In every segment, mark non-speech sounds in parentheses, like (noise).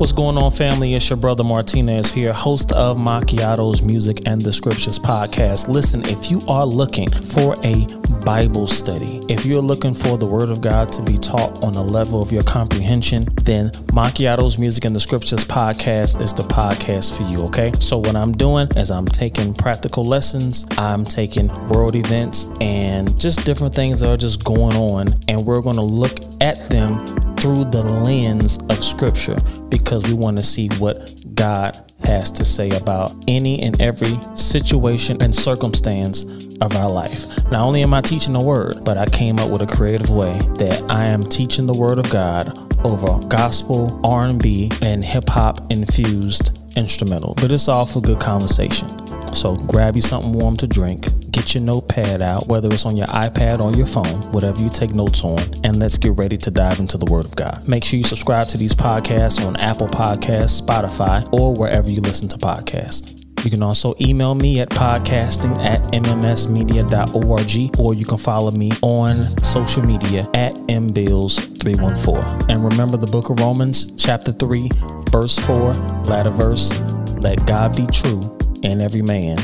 What's going on, family? It's your brother Martinez here, host of Macchiato's Music and the Scriptures podcast. Listen, if you are looking for a Bible study, if you're looking for the Word of God to be taught on a level of your comprehension, then Macchiato's Music and the Scriptures podcast is the podcast for you, okay? So, what I'm doing is I'm taking practical lessons, I'm taking world events, and just different things that are just going on, and we're going to look at them through the lens of scripture because we want to see what God has to say about any and every situation and circumstance of our life. Not only am I teaching the word, but I came up with a creative way that I am teaching the word of God over gospel, R&B, and hip hop infused instrumental. But it's all for good conversation. So grab you something warm to drink, get your notepad out, whether it's on your iPad or your phone, whatever you take notes on, and let's get ready to dive into the Word of God. Make sure you subscribe to these podcasts on Apple Podcasts, Spotify, or wherever you listen to podcasts. You can also email me at podcasting at mmsmedia.org or you can follow me on social media at mbills314. And remember the book of Romans, chapter 3, verse 4, latter verse, let God be true and every man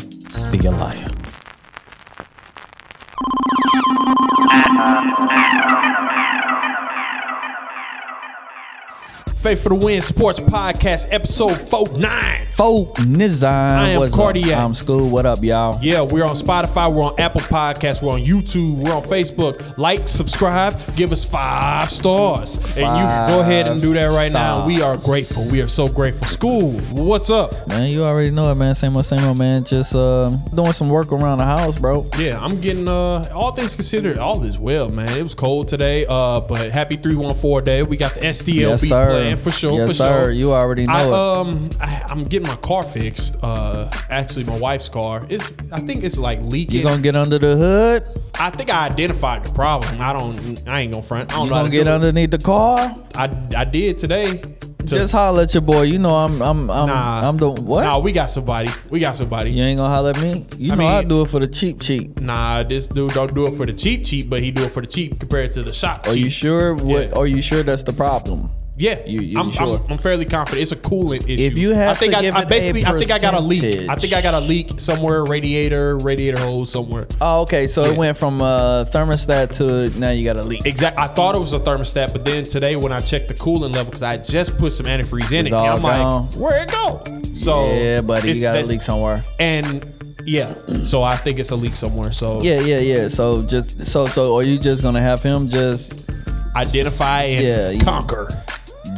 be a liar. Faith for the Win Sports Podcast, episode 49. Folk Nizan. I am What's up? Cardiac. I'm School. What up, y'all? Yeah, we're on Spotify, we're on Apple Podcasts, we're on YouTube, we're on Facebook. Like, subscribe, give us five stars. and you can go ahead and do that right now. stars. We are grateful. We are so grateful. School, what's up? Man, you already know it, man. Same old, same old, man. Just uh, doing some work around the house, bro. Yeah, I'm getting uh all things considered, all is well, man. It was cold today, uh, but happy 314 day. We got the STLB yes, sir. For sure. Yes, for sir. sure. You already know I, it. um, I, I'm getting my car fixed. Uh, actually, my wife's car. It's I think it's like leaking. you gonna get under the hood? I think I identified the problem. I don't. I ain't gonna front. I don't You know how gonna to get do it. underneath the car? I I did today. To- Just holler at your boy. You know I'm I'm I'm Nah, I'm the what? Nah, we got somebody. We got somebody. You ain't gonna holler at me? You I know I do it for the cheap cheap. Nah, this dude don't do it for the cheap cheap, but he do it for the cheap compared to the shop Are cheap. you sure? What? Yeah. Are you sure that's the problem? Yeah, You- you I'm, sure? I'm, I'm fairly confident. It's a coolant issue. If you have I think to I, give I a basically, I think I got a leak. I think I got a leak somewhere, radiator, radiator hole somewhere. Oh, okay. So Yeah. it went from uh, thermostat to now you got a leak. Exactly. I thought it was a thermostat, but then today when I checked the coolant level, because I just put some antifreeze in It's it, I'm gone. like, where it go? So yeah, buddy, you it's- got a leak somewhere. And yeah, so I think it's a leak somewhere. So Yeah, yeah, yeah. So just so so are you just gonna have him just identify and Yeah, conquer.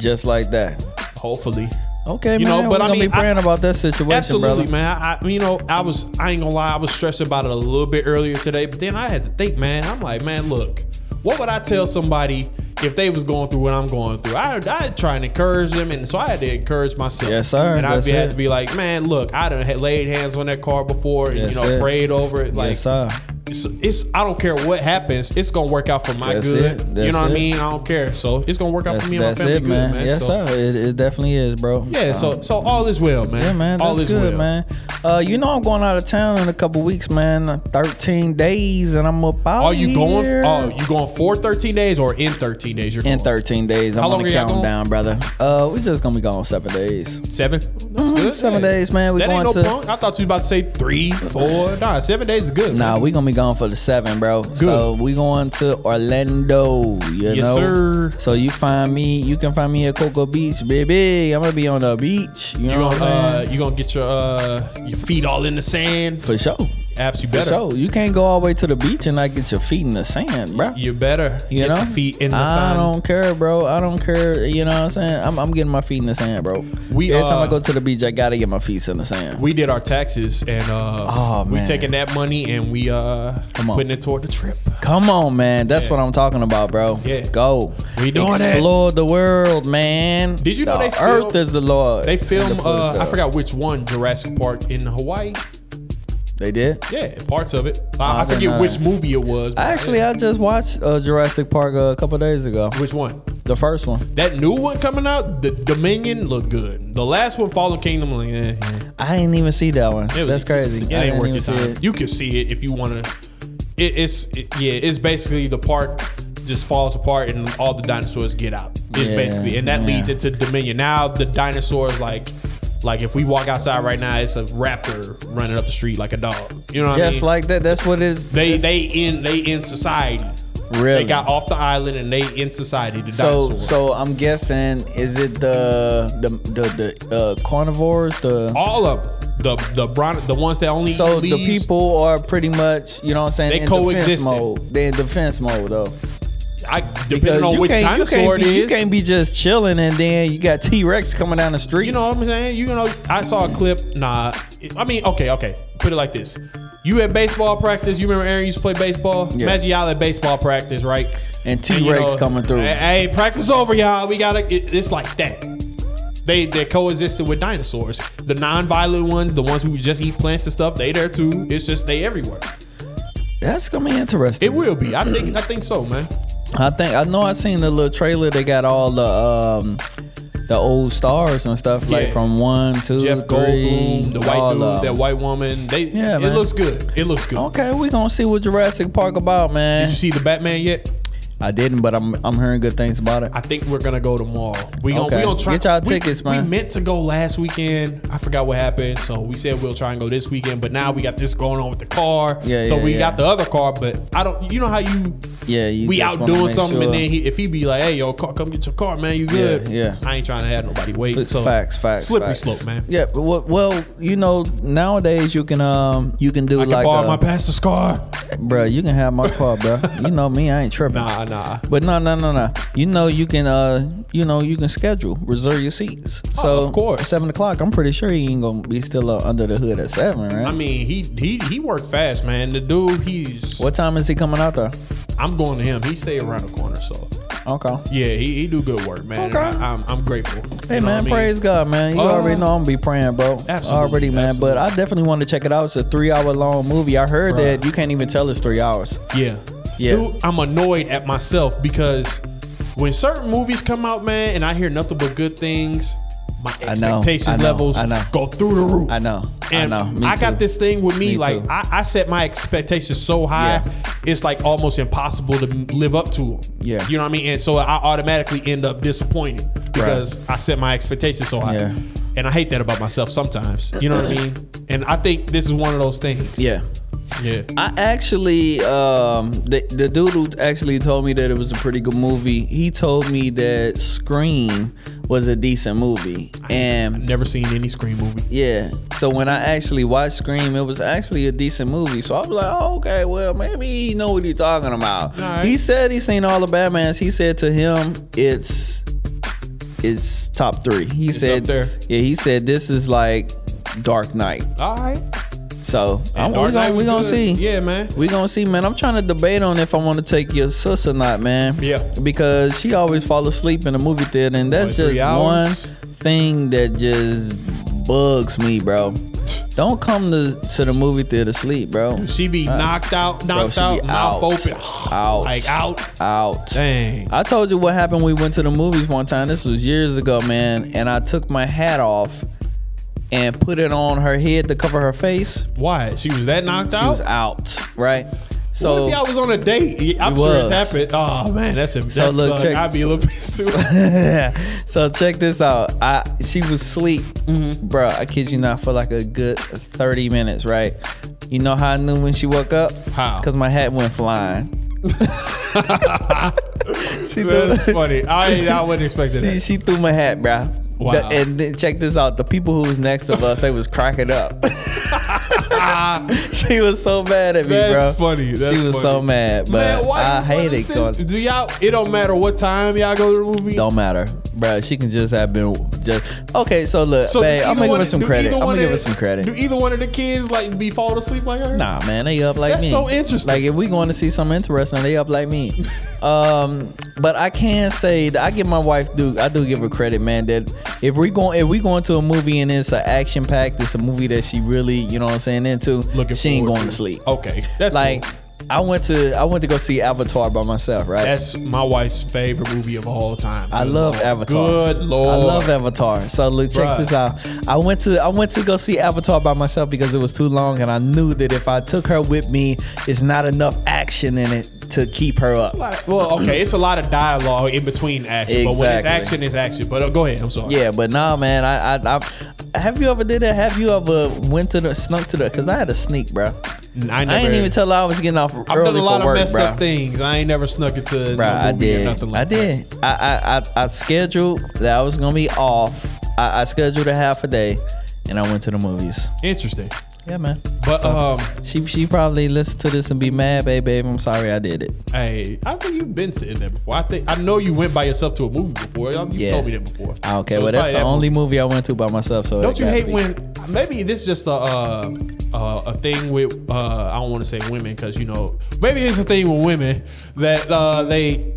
Just like that? Hopefully. Okay, You man. know, but I gonna mean, be praying I- about that situation, Absolutely, brother. man. I, you know, I was, I ain't gonna lie, I was stressing about it a little bit earlier today, but then I had to think, man. I'm like, man, look, what would I tell somebody if they was going through what I'm going through? I, I try and encourage them, and so I had to encourage myself. Yes, sir. And I had to be like, man, look, I done had laid hands on that car before, and That's you know, it. prayed over it. Like, yes, sir. It's, it's, I don't care what happens, it's gonna work out for my That's good. you know what I mean? I don't care. So it's gonna work out That's, for me and my that's family it, good, man. man. Yes, so, sir. It, it definitely is, bro. Yeah, so so all is well, man. Yeah, man. all is good, well. man. Uh, you know I'm going out of town in a couple weeks, man. 13 days, and I'm up out Are you going? here. Oh, you going for 13 days or in 13 days? You're in going? 13 days. I'm How long gonna are y'all count them going? down, brother. Uh, we just gonna be gone seven days. Seven. That's Mhm, good. seven days, man. We that ain't going no to- punk. I thought you was about to say three, four. Nah, seven days is good. Nah, man. we gonna be gone for the seven, bro. So we going to Orlando. You Yes, know. sir. So you find me. You can find me at Cocoa Beach, baby. I'm gonna be on the beach. You You know gonna uh, you gonna get your uh, your feet all in the sand? For sure. Apps, you better. sure. You can't go all the way to the beach and not get your feet in the sand, bro. You better. You know, feet in the I sand. don't care, bro. I don't care. You know what I'm saying? I'm, I'm getting my feet in the sand, bro. We, Every time uh, I go to the beach, I gotta get my feet in the sand. We did our taxes and uh, Oh, we taking that money and we uh, Come on. putting it toward the trip. Come on, man. That's Yeah. what I'm talking about, bro. Yeah. Go. We doing. Explore the world, man. Did you know the they Earth is the Lord. They film. the Uh, I forgot which one. Jurassic Park in Hawaii. They did. Yeah, parts of it. I, I forget know which movie it was. Actually, yeah. I just watched uh, Jurassic Park uh, a couple days ago. which one? The first one. That new one coming out, the Dominion, looked good. The last one, Fallen Kingdom, like, eh, eh. I didn't even see that one. Was- That's crazy. It I ain't didn't worth your time. You can see it if you want to. It, it's it- yeah, it's basically the park just falls apart and all the dinosaurs get out. Is Yeah, basically, and that yeah. leads into Dominion. Now the dinosaurs like. Like if we walk outside right now, it's a raptor running up the street like a dog. You know what I Just mean? like that. That's what it is. they they in they in society. Really? They got off the island and they in society. The So, dinosaurs. so I'm guessing is it the the the, the uh, carnivores the all of them. The the bron- the ones that only so the people are pretty much you know what I'm saying They in defense mode. They in defense mode though. I, depending on you which dinosaur you it be, is. you can't be just chilling and then you got T Rex coming down the street. You know what I'm saying? You know, I saw a clip. Nah, I mean, okay, okay. Put it like this: You at baseball practice. You remember Aaron used to play baseball. Yeah. Imagine y'all at baseball practice, right? And T-Rex coming through. Hey, hey, practice over, y'all. We gotta. It, it's like that. They they coexisted with dinosaurs. The non-violent ones, the ones who just eat plants and stuff, they there too. It's just they everywhere. That's gonna be interesting. It will be. I think. I think so, man. I think I know I seen the little trailer. They got all the um the old stars and stuff like from one, two, Jeff three, Goldblum, the white dude, that white woman. They. Yeah, it man. looks good. It looks good. Okay, we gonna see what Jurassic Park about, man. Did you see the Batman yet? I didn't, but I'm I'm hearing good things about it. I think we're gonna go tomorrow. We gonna Okay. we gonna try. Get y'all we- tickets, man. We meant to go last weekend. I forgot what happened, so we said we'll try and go this weekend. But now we got this going on with the car. Yeah, So yeah, we yeah. got the other car, but I don't. You know how you Yeah, you we out doing something, sure. and then he, if he be like, "Hey, yo, car, come get your car, man. You good?" yeah. yeah. I ain't trying to have nobody wait. F- So facts, facts, slippery facts. slope, man. Yeah, but well, well, you know, nowadays you can um you can do I can like borrow a, my pastor's car. bro, you can have my car, bro. You know me, I ain't tripping. Nah, nah. But no, no, no, no. You know you can uh you know you can schedule reserve your seats. So Oh, of course. seven o'clock. I'm pretty sure he ain't gonna be still uh, under the hood at seven, right? I mean, he he he worked fast, man. The dude, he's. what time is he coming out there? I'm going to him. He stay around the corner, so Okay. yeah, he, he do good work, man. Okay. I, am I'm grateful. Hey man, I mean? praise God, man. You Uh, already know I'm gonna be praying, bro. absolutely, Already, man. But I definitely want to check it out. It's a three hour long movie. I heard Bruh. that you can't even tell it's three hours. Yeah. Yeah. Dude, I'm annoyed at myself because when certain movies come out, man, and I hear nothing but good things, my I know, expectations I know, levels I know. go through the roof. I know, I And know. Me I got this thing with me, Me like. I, I set my expectations so high, Yeah. it's like almost impossible to live up to them. Yeah. You know what I mean? And so I automatically end up disappointed because I set my expectations so high. Yeah. And I hate that about myself sometimes. You know what I mean? And I think this is one of those things. Yeah. Yeah. I actually, um, the, the dude who actually told me that it was a pretty good movie, he told me that Scream was a decent movie. And Never seen any Scream movie. yeah, so when I actually watched Scream, it was actually a decent movie. So I was like, oh, okay, well, maybe he know what he's talking about. Alright. He said he's seen all the Batmans. He said to him, it's it's top three. He It's said, yeah, he said this is like Dark Knight. All right. So I'm, we gonna we gonna see. Yeah, man. We gonna see, man. I'm trying to debate on if I want to take your sis or not, man. Yeah. Because she always fall asleep in the movie theater, and that's just one thing that just bugs me, bro. Don't come to, to the movie theater to sleep, bro. She be uh, knocked out, Bro, knocked she out, mouth out. open, Out. like out. Out. Dang. I told you what happened. when We went to the movies one time. This was years ago, man. And I took my hat off and put it on her head to cover her face. Why? She was that knocked She out. She was out, right? So what if y'all was on a date? I'm It sure it's happened. Oh man, that's a So that's look, uh, check- I'd be a little (laughs) pissed too. (laughs) so check this out. I she was asleep, Mm-hmm. Bruh, I kid you not, for like a good thirty minutes, right? You know how I knew when she woke up? How? Because my hat went flying. (laughs) she that's threw, funny. I I wasn't expecting she, that. she threw my hat, bruh. Wow. The- and then check this out. The people who was next to us, they was cracking up. (laughs) she was so mad at me, That's bro. funny. That's she was funny. so mad, but Man, why I hate it. Going, Do y'all? It don't matter what time y'all go to the movie. Don't matter, bro. She can just have been just okay. So look, So babe, I'm gonna give her some credit. I'm gonna give her some credit. Do either one of the kids like be falling asleep like her? Nah, man, they up like That's me. so interesting. Like if we going to see something interesting, they up like me. (laughs) um, but I can say that I give my wife do I do give her credit, man. That if we going if we going to a movie and it's an action packed, it's a movie that she really you know what I'm saying into. Looking she ain't going to to sleep. Okay, that's like cool. I went to I went to go see Avatar by myself, right? That's my wife's favorite movie of all time. I love Lord. Avatar. Good lord. I love Avatar. So look, check Bruh. this out. I went to I went to go see Avatar by myself because it was too long, and I knew that if I took her with me, it's not enough action in it to keep her up. Of- well, okay, it's a lot of dialogue in between action, but when it's action, it's action. But uh, go ahead. I'm sorry. Yeah, but nah, man. I, I, I, have you ever did that? Have you ever went to the snuck to the? Cause I had a sneak, bro. I, never, I ain't even tell her I was getting off I've done a lot of work, messed bro. up things. I ain't never snuck into Bro, no I did. nothing like that. I did. I, I I I scheduled that I was gonna be off. I, I scheduled a half a day, and I went to the movies. Interesting. Yeah, man. But um, She she probably listen to this and be mad, babe, babe. I'm sorry I did it. hey, I think you've been sitting there before. I think I know you went by yourself to a movie before. You Yeah. told me that before. I don't care. So well, that's the that only movie. movie I went to by myself. So Don't you hate be. when maybe this is just a uh, uh, a thing with uh, I don't want to say women because you know maybe it's a thing with women that uh, they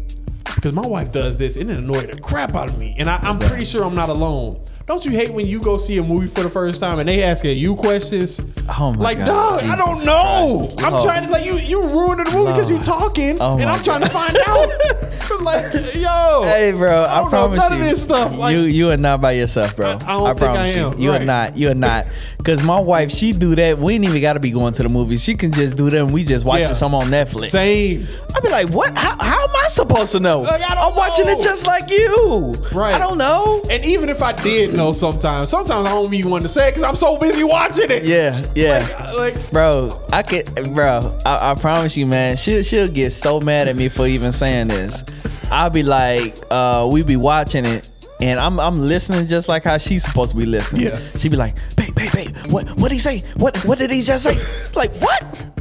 because my wife does this and it annoyed the crap out of me and I, I'm pretty sure I'm not alone. Don't you hate when you go see a movie for the first time and they asking you questions? Oh my like, God, dog, I don't know. Christ. I'm Lord. trying to like you. You ruining the movie because you Lord. talking, Oh and my I'm trying to find out. (laughs) (laughs) like, yo, Hey, bro, I, know promise none you, of this stuff. Like, you you are not by yourself, bro. I- I don't think I promise am, you, you right. are not. You are not. Cause my wife, she do that. We ain't even got to be going to the movies. She can just do that. and We just watching Yeah. some on Netflix. Same. I'd be like, what? How, how am I supposed to know? Like, I am watching it just like you. Right. I don't know. And even if I did know sometimes, sometimes I don't even want to say it because I'm so busy watching it. Yeah, yeah. Like, like Bro, I could, bro. I, I promise you, man. She'll she'll get so mad at me for even saying this. I'll be like, uh, we be watching it, and I'm I'm listening just like how she's supposed to be listening. Yeah. She be like, babe, babe, babe. What what did he say? What what did he just say? like what?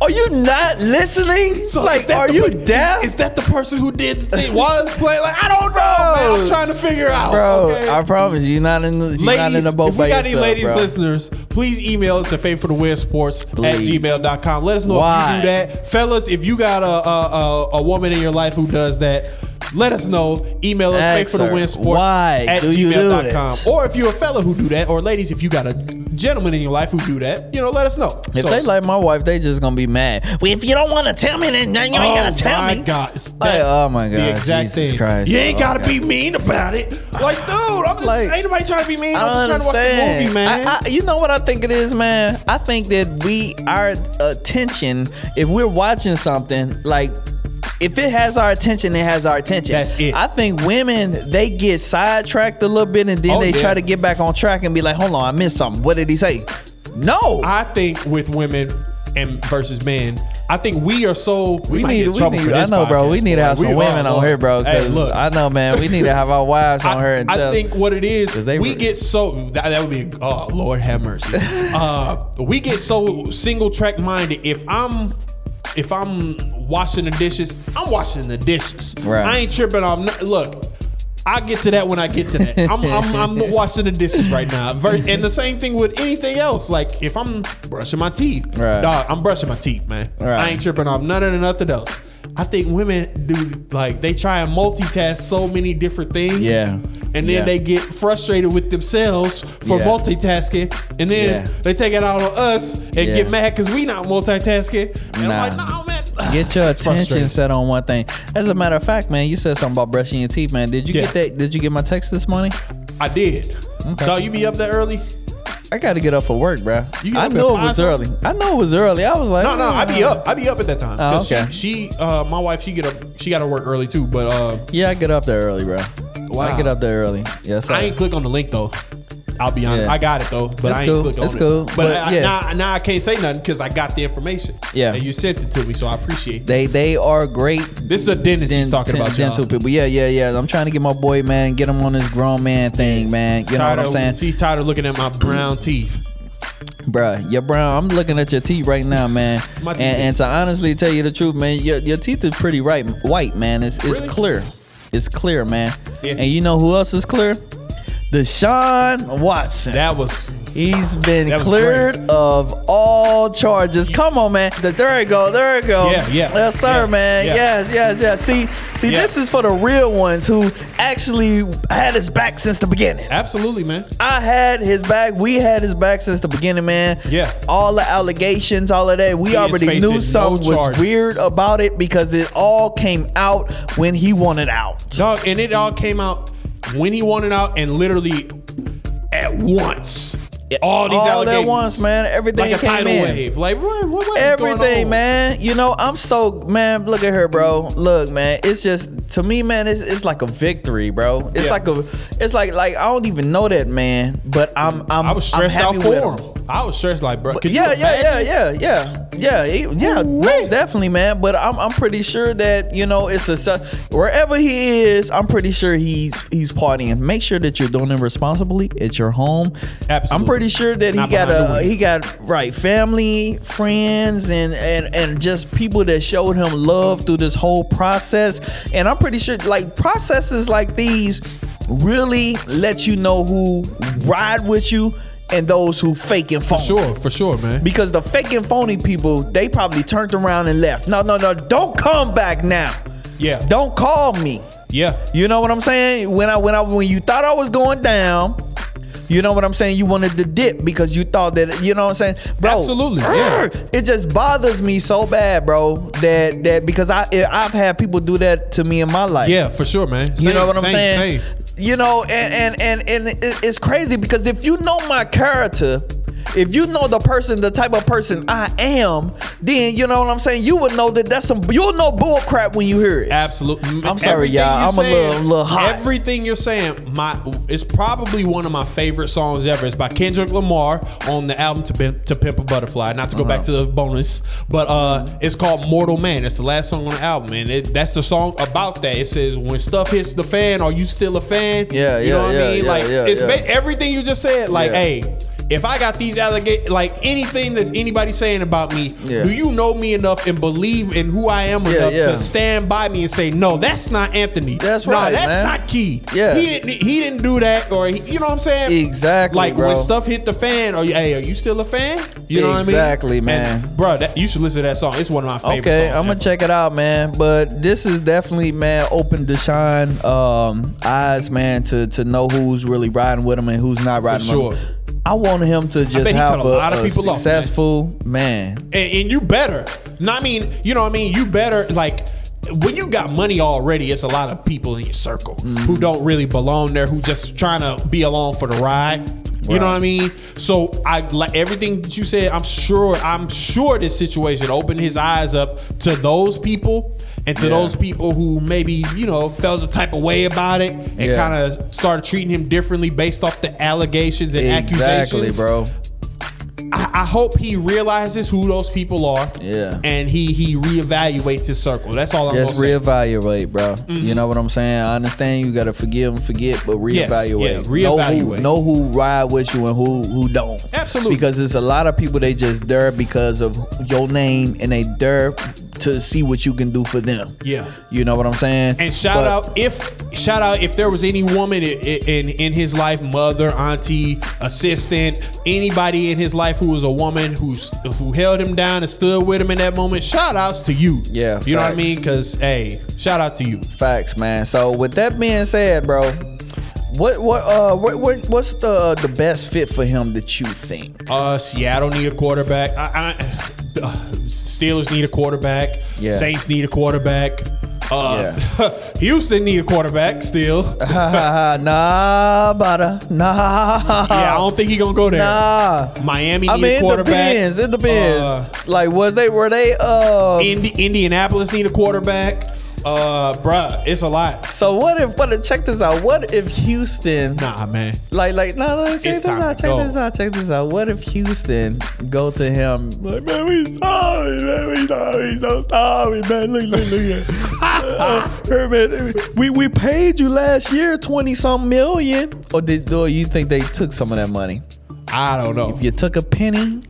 Are you not listening? so like, are the you deaf? Is that the person who did the thing? Was playing? Like, I don't know, man. I'm trying to figure out. Bro, okay? I promise you, you're not in the, you're not in Ladies, the boat if we got any ladies bro. listeners, please email us at faith for the win sports at gmail.com. Let us know Why? if you do that. Fellas, if you got a, a, a, a woman in your life who does that, let us know. Email us Ask for the win sports at do you do gmail.com. Or if you're a fella who do that, or ladies, if you got a gentleman in your life who do that, you know, let us know. If So- they like my wife, they just gonna be mad. Well, if you don't want to tell me, then you ain't gotta oh tell my me. God. Like, oh my god, The exact Jesus thing. Christ. You ain't Oh gotta God. be mean about it. Like, dude, I'm just Like, ain't nobody trying to be mean. I'm just trying to watch the movie, man. I, I, you know what I think it is, man? I think that we, our attention, if we're watching something, like, if it has our attention, it has our attention. That's it. I think women, they get sidetracked a little bit and then Oh, they yeah. try to get back on track and be like, hold on, I missed something. What did he say? No. I think with women and versus men, I think we are so we, we might need, get in we trouble need, for I this know, bro. We podcast, need to boy. have some women on here, bro. Hey, Because look, I know, man. We need to have our wives (laughs) on her I, and I tell. think what it is, they we were- get so that, that would be oh Lord have mercy. (laughs) uh, we get so single track minded. If I'm if I'm washing the dishes, I'm washing the dishes. Right. I ain't tripping off. no- Look. I get to that when I get to that. I'm, I'm, I'm (laughs) washing the dishes right now. And the same thing with anything else. Like if I'm brushing my teeth, Right. dog, I'm brushing my teeth, man. Right. I ain't tripping off none of the nothing else. I think women do like they try and multitask so many different things. Yeah. And then Yeah. they get frustrated with themselves for Yeah. multitasking. And then Yeah. they take it out on us and get mad because we not multitasking. And Nah. I'm like, no, man. (laughs) Get your attention set on one thing. As a matter of fact, man, you said something about brushing your teeth, man. Did you get that? Did you get my text this morning? I did. Dog, you be up that early? I got to get up for work, bro. You I know it was something? early. I know it was early. I was like, No, no, I be up. I be up at that time. Oh, okay. She, she uh, my wife, she get up. She got to work early too. But uh, Yeah, I get up there early, bro. Wow. I get up there early. Yes. I ain't click on the link though. I'll be honest. Yeah. I got it though, but I ain't cool. click on It's it. cool. But, But, I, yeah. now, now I can't say nothing because I got the information. Yeah. and you sent it to me, so I appreciate. that. They they are great. This is a dentist he's talking den- about, y'all. dental people. Yeah, yeah, yeah. I'm trying to get my boy, man, get him on this grown man thing, man. You know what I'm of- saying? She's tired of looking at my brown teeth. Bruh, your brown. I'm looking at your teeth right now, man. And, and to honestly tell you the truth, man, your, your teeth is pretty right, white, man. It's it's Really? clear. It's clear, man. Yeah. And you know who else is clear? Deshaun Watson. That was He's been was cleared great. of all charges. Come on, man. The- There you go. There you go. Yeah, yeah, Yes, sir, yeah, man. yeah. Yes, yes, yes. See, see, Yeah. this is for the real ones who actually had his back since the beginning. absolutely, man. I had his back. We had his back since the beginning, man. Yeah. All the allegations, all of that. We He already knew no something was weird about it because it all came out when he wanted out. Dog, and it all came out when he wanted out, and literally at once. All these all allegations at once, man. Everything like a tidal in. wave. Like what? what, what Everything, man. You know, I'm so man. Look at her, bro. Look, man. It's just to me, man. It's, it's like a victory, bro. It's Yeah. like a. It's like like I don't even know that man, but I'm I'm I was I'm stressed out for with him. I was stressed, like, bro. Yeah, yeah, yeah, yeah, yeah, yeah, he- yeah. Most definitely, man. But I'm, I'm pretty sure that you know it's a wherever he is. I'm pretty sure he's he's partying. Make sure that you're doing it responsibly at your home. Absolutely. Pretty sure that Not he got a uh, he got right family, friends, and and and just people that showed him love through this whole process. And I'm pretty sure like processes like these really let you know who ride with you and those who fake and phone. For sure, for sure, man. Because the fake and phony people, they probably turned around and left. No, no, no, don't come back now. Yeah. Don't call me. yeah. You know what I'm saying? When I when I when you thought I was going down, you know what I'm saying? You wanted to dip because you thought that you know what I'm saying, bro. Absolutely, yeah. It just bothers me so bad, bro. That that because I eh, I've had people do that to me in my life. Yeah, for sure, man. You know what I'm same, saying? Same. You know, and and and and it's crazy because if you know my character, if you know the person, the type of person I am, then you know what I'm saying. You would know that that's some. You'll know bull crap when you hear it. Absolutely. I'm sorry, Everything y'all. you're I'm a little- little hot. Everything you're saying, my it's probably one of my favorite songs ever. It's by Kendrick Lamar on the album to Pimp, to Pimp a Butterfly. Not to go back to Uh-huh. the bonus, but uh, it's called Mortal Man. It's the last song on the album, and it, that's the song about that. It says, "When stuff hits the fan, are you still a fan?" Yeah, you yeah, know what yeah, I mean. yeah, like yeah, it's yeah. ba- everything you just said. Like, hey. If I got these allegations, like anything that's anybody saying about me, Yeah. do you know me enough and believe in who I am Yeah, enough yeah. to stand by me and say, no, that's not Anthony. That's Nah, right, that's man. not Key. Yeah. he didn't. He didn't do that, or he, you know what I'm saying? Exactly, Like bro. when stuff hit the fan, are you? Hey, are you still a fan? You know what I mean? Exactly, man. And, bro, that, you should listen to that song. It's one of my favorite Okay. I'm gonna check it out, man. But this is definitely, man, open Deshaun um, eyes, man, to to know who's really riding with him and who's not riding sure. with him. I want him to just have a, a lot of a people off, man. successful man. and, and you better. No, I mean, you know what I mean? You better like when you got money already, it's a lot of people in your circle Mm-hmm. who don't really belong there, who just trying to be along for the ride. You know what I mean? So I like everything that you said. I'm sure. I'm sure this situation opened his eyes up to those people and to Yeah. those people who maybe you know felt the type of way about it and Yeah. kind of started treating him differently based off the allegations and accusations. Exactly, accusations. bro. I, I hope he realizes who those people are. Yeah. And he he reevaluates his circle. That's all I'm Just gonna say. reevaluate, bro. You mm-hmm. know what I'm saying? I understand you gotta forgive and forget, but Yes, reevaluate. yeah, Know who, know who ride with you and who who don't. Absolutely. Because there's a lot of people they just there because of your name and they there to see what you can do for them. Yeah. You know what I'm saying? And shout But- out if shout out if there was any woman in, in in his life, mother, auntie, assistant, anybody in his life who was a woman who's who held him down and stood with him in that moment. Shout outs to you. Yeah, you know what I mean? Because hey, shout out to you. Facts, man. So with that being said, bro, what what uh what, what what's the the best fit for him that you think? Uh, Seattle need a quarterback. I, I, uh, Steelers need a quarterback. Yeah. Saints need a quarterback. Uh, (laughs) Houston need a quarterback still. (laughs) nah, butter. Nah. yeah, I don't think he gonna go there. Nah. Miami need I mean, a it depends. It depends. Uh, like, was they were they uh? Indi- Indianapolis need a quarterback. Uh, bruh, it's a lot. so what if? If? Check this out. What if Houston? Nah, man. Like, like, no, no. Check It's this out. Check go. this out. Check this out. What if Houston go to him like, man, we sorry, man, we sorry, so sorry, man. Look, look, look uh, here, man, we we paid you last year twenty some million. Or did? Or you think they took some of that money? I don't know. If you took a penny,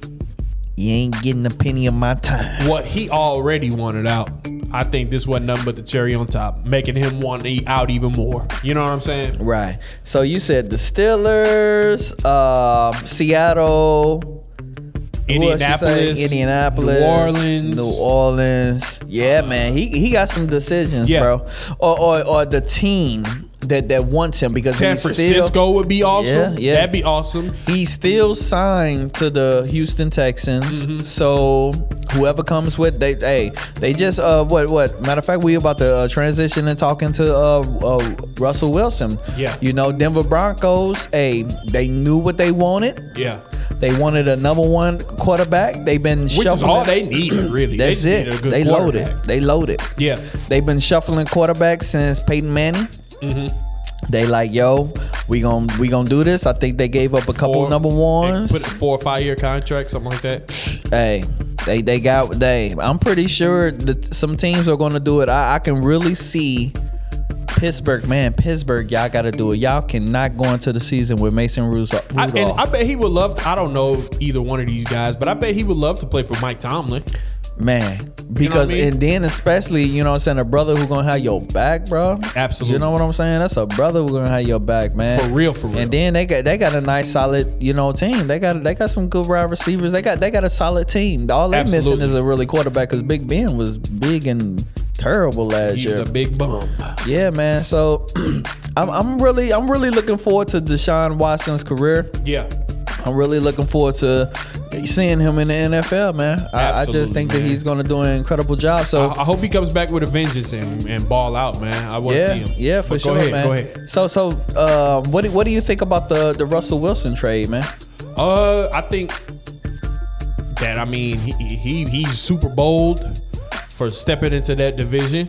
you ain't getting a penny of my time. what he already wanted out. I think this wasn't nothing but the cherry on top, making him want to eat out even more. You know what I'm saying? Right. So you said the Steelers, um, Seattle, who else you say? Indianapolis, Indianapolis, New Orleans. New Orleans. Yeah, man, he he got some decisions, Yeah. bro. Or, or or the team that that wants him because San Francisco still would be awesome. Yeah, yeah. That'd be awesome. he's still signed to the Houston Texans. Mm-hmm. So whoever comes with they hey they just uh what what matter of fact we about to uh, transition and talking to uh, uh Russell Wilson. Yeah. you know Denver Broncos. Hey, they knew what they wanted. Yeah. They wanted a number one quarterback. They've been Which shuffling. is all they need, really. That's they it. Need a good They loaded. They loaded. Yeah. They've been shuffling quarterbacks since Peyton Manning. Mm-hmm. They like, yo, we gon' we gonna do this. I think they gave up a couple Four- number ones. Put four or five year contract, something like that. Hey, they they got they. I'm pretty sure that some teams are gonna do it. I, I can really see Pittsburgh, man. Pittsburgh, y'all got to do it. Y'all cannot go into the season with Mason Rudolph. I, and I bet he would love to. I don't know either one of these guys, but I bet he would love to play for Mike Tomlin. Man, because I mean? and then especially you know what I'm saying a brother who gonna have your back, bro. Absolutely. You know what I'm saying? That's a brother who gonna have your back, man. For real, for real. And then they got they got a nice solid you know team. They got they got some good wide receivers. They got they got a solid team. All they missing is a really quarterback because Big Ben was big and terrible last He's year. a big bum. yeah, man. So (clears throat) I'm I'm really I'm really looking forward to Deshaun Watson's career. Yeah. I'm really looking forward to seeing him in the NFL, man. I, I just think that he's going to do an incredible job. So I, I hope he comes back with a vengeance and, and ball out, man. I want to yeah, see him. yeah, for But sure, go ahead, man. Go ahead. So, so, um, what do, what do you think about the the Russell Wilson trade, man? Uh, I think that I mean he, he he's super bold for stepping into that division.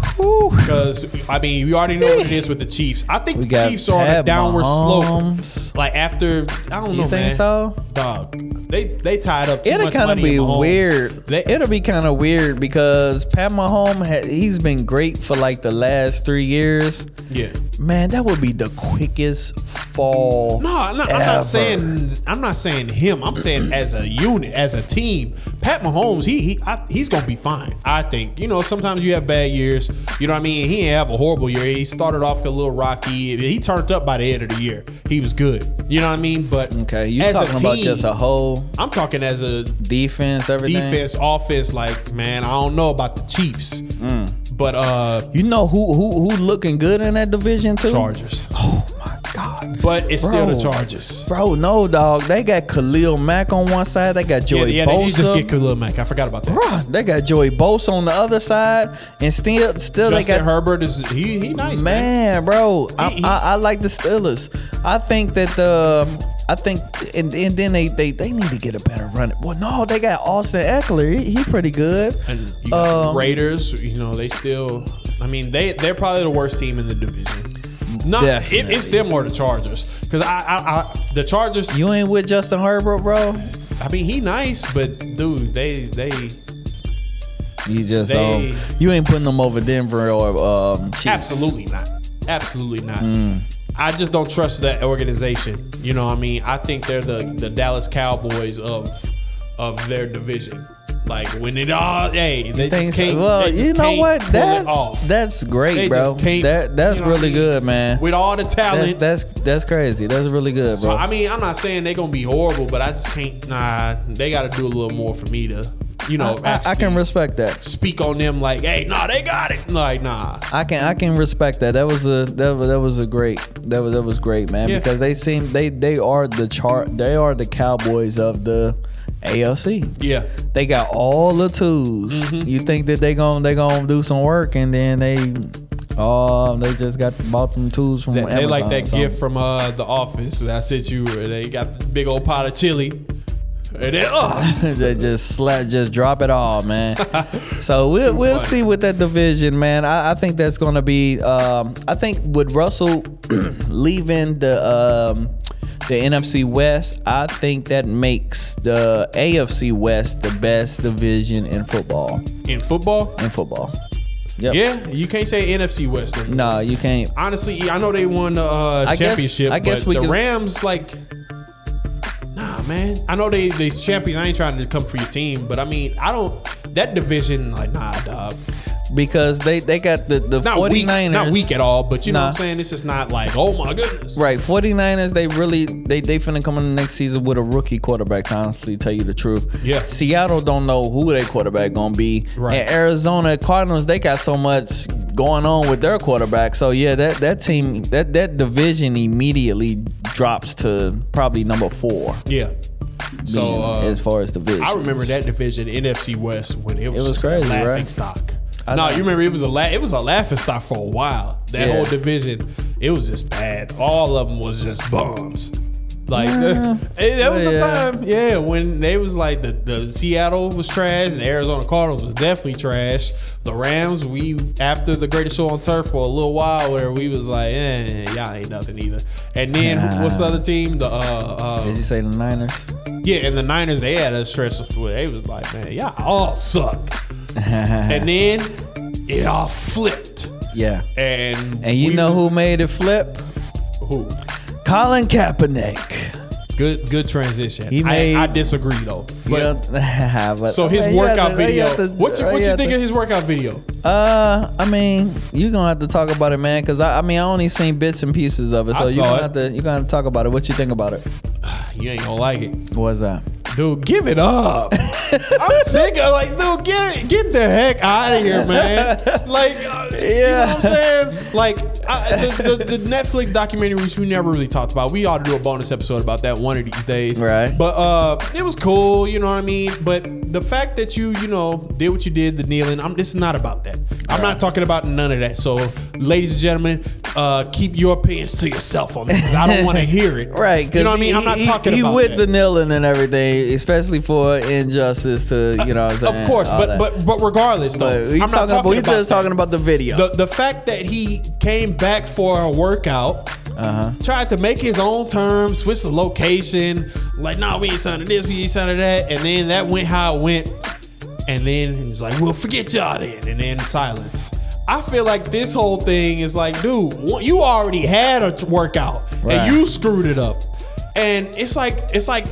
Because I mean, we already know what it is with the Chiefs. I think We the got Chiefs are on a Pat downward Mahomes. slope. Like after, I don't know. You know, think man. so? Dog, they they tied up. Too It'll much kind of money be Mahomes. weird. They, It'll be kind of weird because Pat Mahomes, ha- he's been great for like the last three years. yeah. Man, that would be the quickest fall. No, I'm not, I'm not saying I'm not saying him. I'm saying as a unit, as a team. Pat Mahomes, he he I, he's gonna be fine. I think. You know, sometimes you have bad years. You know what I mean? He didn't have a horrible year. He started off a little rocky. He turned up by the end of the year. He was good. You know what I mean? But Okay, you as a talking about just a whole I'm talking as a defense, everything. defense, offense. Like man, I don't know about the Chiefs, Mm. But uh, You know who who who looking good in that division too? Chargers. Oh my god. But it's still the Bro. Chargers. Bro, no dog. They got Khalil Mack on one side. They got Joey yeah, they need to just get Khalil Mack. I forgot about that. Bruh, they got Joey Bosa on the other side, and still, still Justin they got Herbert is he he nice man. man, bro. I, He- he- I, I like the Steelers. I think that the I think and, and then they, they they need to get a better run. Well, no, they got Austin Ekeler. He, he pretty good. And you Um, Raiders, you know, they still. I mean, they they're probably the worst team in the division. Not it, it's them or the Chargers because I, I, I the Chargers. You ain't with Justin Herbert, bro. I mean, he nice, but dude, they they You just They- um, you ain't putting them over Denver or um, Chiefs. absolutely not, absolutely not. Mm. I just don't trust that organization. You know, what I mean, I think they're the the Dallas Cowboys of of their division. Like when it all, hey, they Things- just can't. well, just you know what? That's that's great, They bro. that that's you know what I really mean? good, man. with all the talent. that's that's crazy. That's really good, bro. So. I mean, I'm not saying they're gonna be horrible, but I just can't. Nah, they got to do a little more for me to, you know, I, I actually can respect that. speak on them. Like, hey, nah, they got it. Like, nah. I can I can respect that. That was a that was, that was a great that was that was great, man. Yeah. Because they seem they they are the chart. They are the Cowboys of the ALC. Yeah, They got all the tools. Mm-hmm. You think that they gon' they gonna do some work, and then they oh they just got bought them tools from they, they like that gift from uh the office that I sent you. Where they got the big old pot of chili, and then oh, (laughs) they just slap, just drop it all, man. (laughs) so we'll we'll funny. see with that division, man. I, I think that's gonna be. Um, I think with Russell (clears throat) leaving the um, the NFC West, I think that makes the AFC West the best division in football. in football, In football, yep. yeah, you can't say NFC West. no. You can't. Honestly, I know they won the uh, I guess- championship, I guess we the could- Rams like. Nah, man. I know they they champions. I ain't trying to come for your team, but I mean, I don't. That division, like, nah, dog. Because they, they got the, the It's not 49ers. weak, not weak at all, but you know Nah. what I'm saying. It's just not like, oh my goodness. Right, 49ers, they really they they finna come in the next season with a rookie quarterback, to honestly tell you the truth. Yeah. Seattle don't know who their quarterback gonna be. Right. And Arizona Cardinals, they got so much going on with their quarterback. So yeah, that that team that that division immediately drops to probably number four. Yeah. So uh, as far as the division, I remember that division, NFC West, when it was, was just a crazy, laughing right? stock. I No, know. you remember it was a la- it was a laughing stock for a while. That Yeah. whole division, it was just bad. All of them was just bums. Like the, (laughs) eh, that was Yeah. the time, yeah, when they was like the, the Seattle was trash, the Arizona Cardinals was definitely trash. The Rams, we after the greatest show on turf for a little while, where we was like, eh, y'all ain't nothing either. And then Nah. what's the other team? The uh, Did uh you say the Niners? yeah, and the Niners they had a stretch where they was like, man, y'all all suck. (laughs) and then it all flipped. Yeah. And And you know who made it flip? who? Colin Kaepernick. Good good transition. He made- I, I disagree though. But Yeah, (laughs) but so his you workout to- video. you to- what's your, what you think to- of his workout video? Uh, I mean, you're gonna have to talk about it, man. Cause I, I mean, I only seen bits and pieces of it, so you gonna it. have to you gonna have to talk about it. What you think about it? (sighs) (sighs) You ain't gonna like it. What's that? Dude, give it up. (laughs) I'm sick of like, dude, get get the heck out of here, man. Like, uh, you know Yeah. what I'm saying? Like, I, the, the, the Netflix documentary, which we never really talked about. We ought to do a bonus episode about that one of these days. Right. But uh, it was cool, you know what I mean. But the fact that you, you know, did what you did, the kneeling. I'm. This is not about that. I'm not talking about none of that. So, ladies and gentlemen, uh, keep your opinions to yourself on this. I don't want to hear it. (laughs) Right, You know what I mean? I'm not he, talking he about with that. the kneeling and everything, especially for injustice to you know. What I'm saying? Of course, but but but regardless, though, I'm talking, not talking about, about just that. talking about the video. the the fact that he came back for a workout, uh-huh. tried to make his own terms, switch the location, like, nah, we ain't signing this, we ain't signing that, and then that went how it went, and then he was like, well, forget y'all then, and then silence. I feel like this whole thing is like, dude, you already had a workout Right. and you screwed it up, and it's like it's like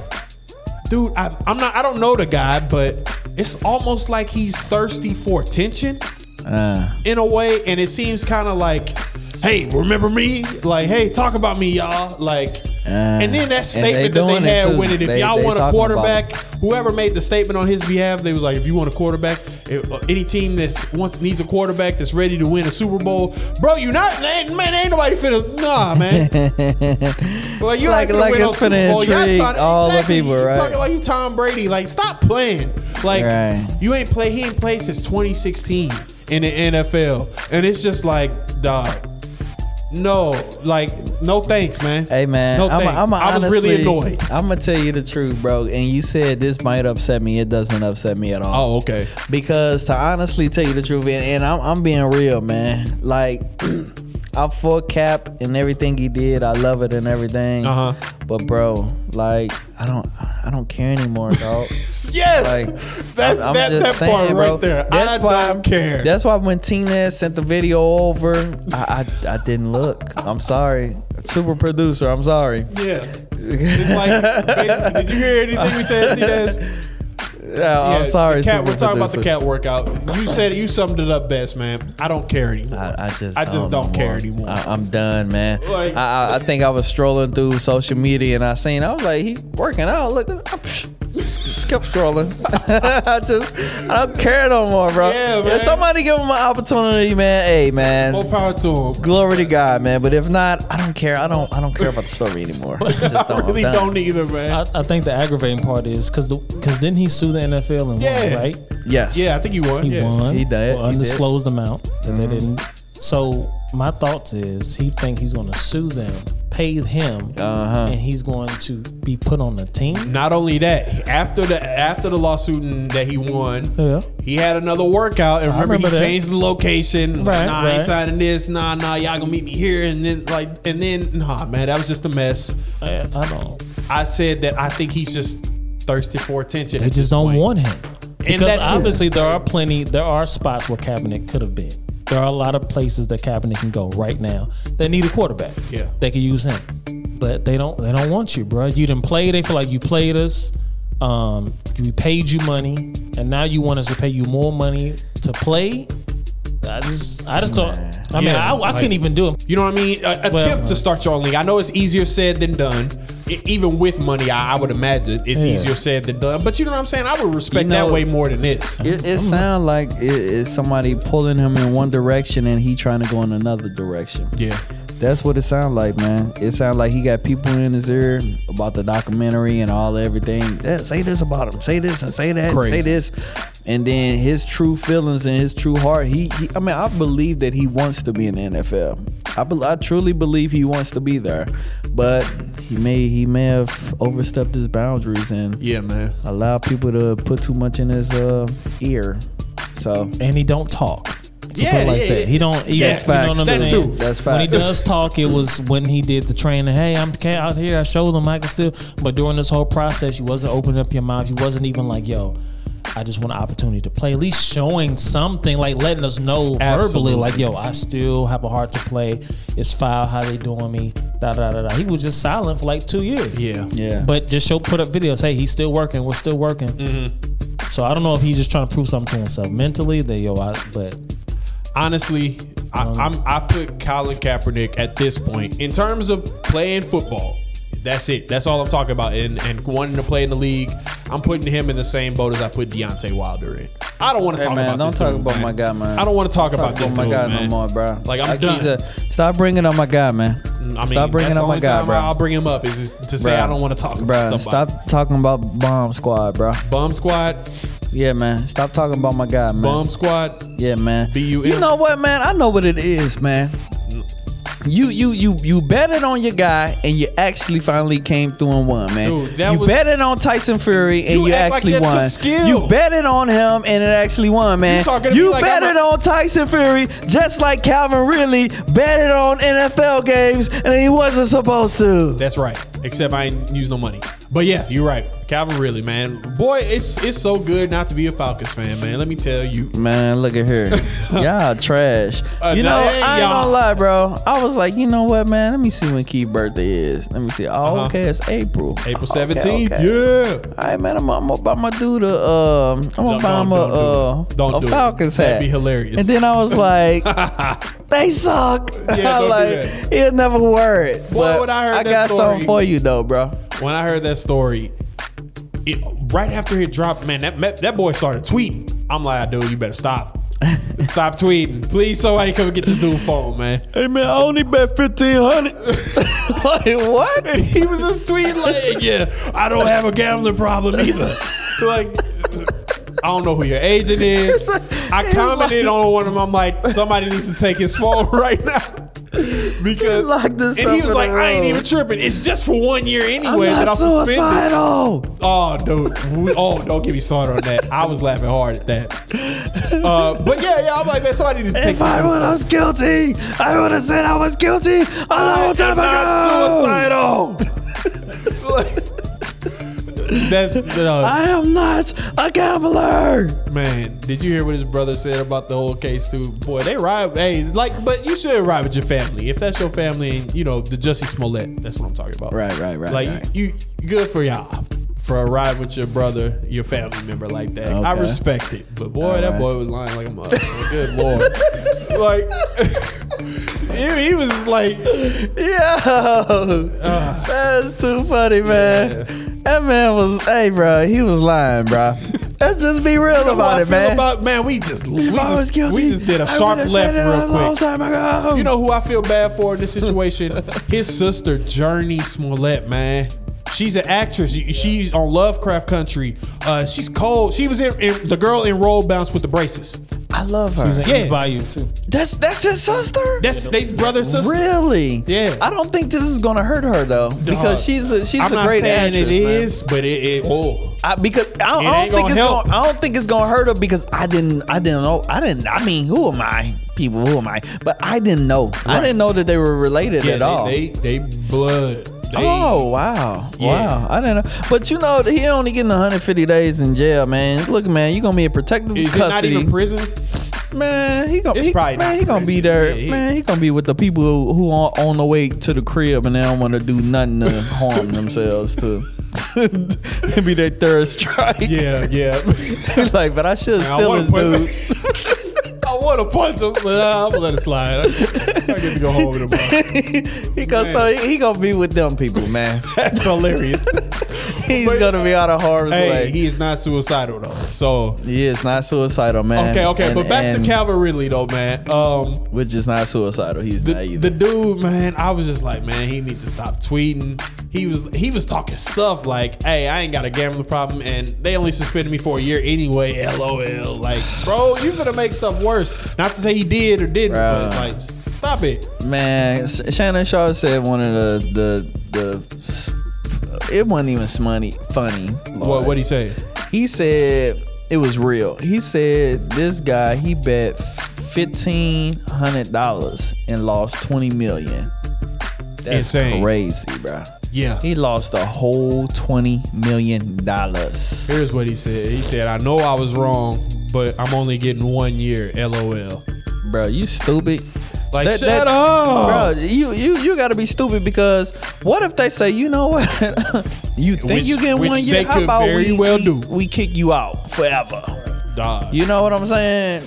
dude I, i'm not i don't know the guy but it's almost like he's thirsty for attention Uh, in a way. And it seems kind of like hey remember me? Like hey talk about me y'all. Like and then that and they statement that they had with it if They- y'all they want a quarterback whoever made the statement on his behalf they was like if you want a quarterback if, uh, any team that's wants needs a quarterback that's ready to win a super bowl bro you not man ain't nobody finna nah man (laughs) like you Like- ain't finna like win no Super Bowl. Y'all trying to- all the people, right? talking like you Tom Brady like stop playing like Right. you ain't play he ain't played since 2016 in the NFL and it's just like dog no like no thanks man Hey man, no I'm, thanks. I'm I was really annoyed I'm gonna tell you the truth, bro. And you said this might upset me. It doesn't upset me at all. oh okay Because to honestly tell you the truth, and, and I'm, I'm being real, man. Like, (clears throat) I'm for Cap and everything he did. I love it and everything. Uh huh. But bro, like, I don't, I don't care anymore, dog. (laughs) yes Like, that's I'm- I'm that, just that part saying, right there That's I why- don't care That's why when Tina sent the video over, I, I, I didn't look. I'm sorry, super producer. I'm sorry. yeah it's like did you hear anything we said T-Des? (laughs) Yeah, I'm sorry. cat, we're talking about the cat workout you said you summed it up best man I don't care anymore I, I just I just don't care anymore. I, I'm done, man. Like- I, I, I think I was strolling through social media and I seen I was like, he working out. Look, I'm, just kept strolling. (laughs) I just I don't care no more, bro. Yeah, man. If somebody give him an opportunity, man. Hey, man. more power to him Glory to God, man. But if not, I don't care. I don't. I don't care about the story anymore. (laughs) I just don't. I really don't either man I, I think the aggravating part is because because didn't he sue the NFL and Yeah. won, right? Yes. yeah I think he won He yeah. won. He did. for He did. undisclosed amount that they mm-hmm. didn't. So my thoughts is he think he's going to sue them, pay him, Uh-huh. and he's going to be put on the team. Not only that, after the after the lawsuit that he won, Yeah. he had another workout. And remember, remember he that. changed the location. Like, Right, nah, I ain't signing this. Nah, nah, y'all gonna meet me here. And then like, and then nah, man, that was just a mess. I, I don't. I said that I think he's just thirsty for attention. They at just don't point. want him. Because that obviously there are plenty, there are spots where Kaepernick could have been. There are a lot of places that Kaepernick can go right now. They need a quarterback. Yeah. they could use him, but they don't. They don't want you, bro. You didn't play. They feel like you played us. Um, we paid you money, and now you want us to pay you more money to play. I just, I just don't. I mean, Yeah, I, I like- couldn't even do it. You know what I mean? A, attempt Well, to start your own league. I know it's easier said than done, even with money, I, I would imagine it's Yeah. easier said than done. But you know what I'm saying? I would respect You know- that way more than this. It, it sounds like it, it's somebody pulling him in one direction and he trying to go in another direction. Yeah. That's what it sounds like, man. It sounds like he got people in his ear about the documentary and all everything. Yeah, say this about him. Say this and say that. and Say this, and then his true feelings and his true heart. He, he I mean, I believe that he wants to be in the NFL. I, be, I truly believe he wants to be there, but he may he may have overstepped his boundaries and Yeah, man. allow people to put too much in his uh, ear. So and he don't talk. So Yeah, put it like yeah, that. yeah. He don't. He, Yeah, you know what I'm. That saying? too. That's When he does talk, it was when he did the training. Hey, I'm out here. I showed him I can still. But during this whole process, you wasn't opening up your mouth. You wasn't even like, yo. I just want an opportunity to play. At least showing something, like letting us know verbally, like, yo, I still have a heart to play. It's foul. How they doing me? Da da da da. He was just silent for like two years. Yeah. yeah, But just show put up videos. Hey, he's still working. We're still working. Mm-hmm. So I don't know if he's just trying to prove something to himself mentally. That yo, I, but honestly, I, um, I'm I put Colin Kaepernick at this point in terms of playing football. That's it. That's all I'm talking about. And and wanting to play in the league, I'm putting him in the same boat as I put Deontay Wilder in. I don't want to Hey, talk man, about don't this talk dude, about man. my guy, man. I don't want to talk about Talk this about my dude, guy man. no more, bro. Like, I'm done. stop bringing up my guy, man. Mm, I mean, stop bringing up my guy, bro. I'll bring him up is to say Bruh. I don't want to talk Bruh, about somebody. stop talking about Bomb Squad, bro. Bomb Squad, Yeah, man. Stop talking about my guy, man. Bum Squad. Yeah, man. B-U-M. You know what, man? I know what it is, man. You you you you betted on your guy and you actually finally came through and won, man. Dude, you was- betted on Tyson Fury and You you, act like actually took won. You betted on him and it actually won, man. You talking to me You like betted a- on Tyson Fury just like Calvin Ridley betted on NFL games and he wasn't supposed to. That's right. Except I ain't use no money. But yeah, you're right. Calvin Ridley, man. Boy, it's it's so good not to be a Falcons fan, man. Let me tell you. Man, look at her. (laughs) y'all trash. Uh, you know, nah, I ain't y'all. gonna lie, bro. I was like, you know what, man? Let me see when Key birthday is. Let me see. Oh, Uh-huh. okay, it's April. April 17th. okay. Yeah. All right, man. I'm, I'm gonna buy my dude a, um, I'm gonna No, buy him a, do uh, a it. Falcons That'd hat. be hilarious. And then I was like, (laughs) they suck. Yeah, (laughs) don't do that. he'll never wear it. Boy, but I heard that I got story- something for you though, bro. When I heard that story, it, right after it dropped, man, that that boy started tweeting. I'm like, ah, dude, you better stop. (laughs) stop tweeting. Please So somebody come and get this dude phone, man. Hey man, I only bet fifteen hundred. (laughs) like what? And he was just tweeting like, yeah, I don't have a gambling problem either. (laughs) like, I don't know who your agent is. I commented on one of them. I'm like, somebody needs to take his phone right now. Because and he was like, I ain't even tripping. It's just for one year anyway I'm that not I'm suspended. suicidal. Oh, dude. We- Oh, don't get me started on that. I was laughing hard at that. Uh, but yeah, yeah, I'm like, man, somebody need to take If I would was guilty, I would have said I was guilty a long time I'm ago. not suicidal. (laughs) That's no, I am not a gambler. man. Did you hear what his brother said about the whole case too? Boy, they ride. Hey, like, but you should ride with your family if that's your family. And you know the Jussie Smollett. That's what I'm talking about. Right, right, right, Like right. you, you, good for y'all for a ride with your brother, your family member like that. I respect it. But boy, All that right. boy was lying like a mother. Good lord. (laughs) like (laughs) he, he was like. Yo, ah. that's too funny, man. That man was, hey, bro, he was lying, bro. Let's just be real You know about it, man. About, man, we just we I just, we just did a sharp left said it a real quick. You know who I feel bad for in this situation? His sister, Jurnee Smollett, man. She's an actress. She's on Lovecraft Country. Uh, she's cold. She was in, in the girl in Roll Bounce with the braces. I love her. He's in Yeah. Eve's Bayou too. That's that's his sister. That's they brother sister. Really? Yeah. I don't think this is gonna hurt her though, because she's a she's I'm a not great saying actress. it man. is, but it, it oh I, because I, It I don't think it's help. gonna, I don't think it's gonna hurt her because I didn't I didn't know I didn't I mean who am I people who am I but I didn't know I didn't know that they were related yeah, at all. they, they they blood. They, Oh wow, Yeah. wow! I didn't know, but you know he only getting 150 days in jail, man. Look, man, you gonna be in protective is it not custody, even prison? man. He gonna It's he, probably man, not he gonna be there, Yeah, he- man. He gonna be with the people who, who are on the way to the crib and they don't want to do nothing to (laughs) harm themselves to (laughs) be their third strike. Yeah, yeah. (laughs) like, but I should still his dude. I want to punch him, but uh, I'm gonna let it slide. I, get to go home tomorrow. (laughs) he go so he, he gonna be with them people, man. (laughs) That's hilarious. He's gonna be out of harm's hey, way. he is not suicidal though. So He is not suicidal, man. okay, okay, And- but back to Calvin Ridley though, man. Um, which is not suicidal. He's not the, either. the dude, man, I was just like, man, he need to stop tweeting. He was he was talking stuff like, hey, I ain't got a gambling problem, and they only suspended me for a year anyway. LOL. Like, bro, you gonna make stuff worse. Not to say he did or didn't, Bruh. but like, stop it. Man, Shannon Sharpe said one of the the the it wasn't even funny. Funny. What what he say? he said it was real. He said this guy he bet fifteen hundred dollars and lost twenty million. That's Insane. crazy, bro. Yeah. He lost a whole twenty million dollars. Here's what he said. He said, I know I was wrong, but I'm only getting one year. LOL. Bro, you stupid. Like, That- shut that- up. Bro, you you you gotta be stupid because what if they say, you know what? (laughs) you think Which- you which one year? How about very we, well we, do. we kick you out forever? Dog. You know what I'm saying?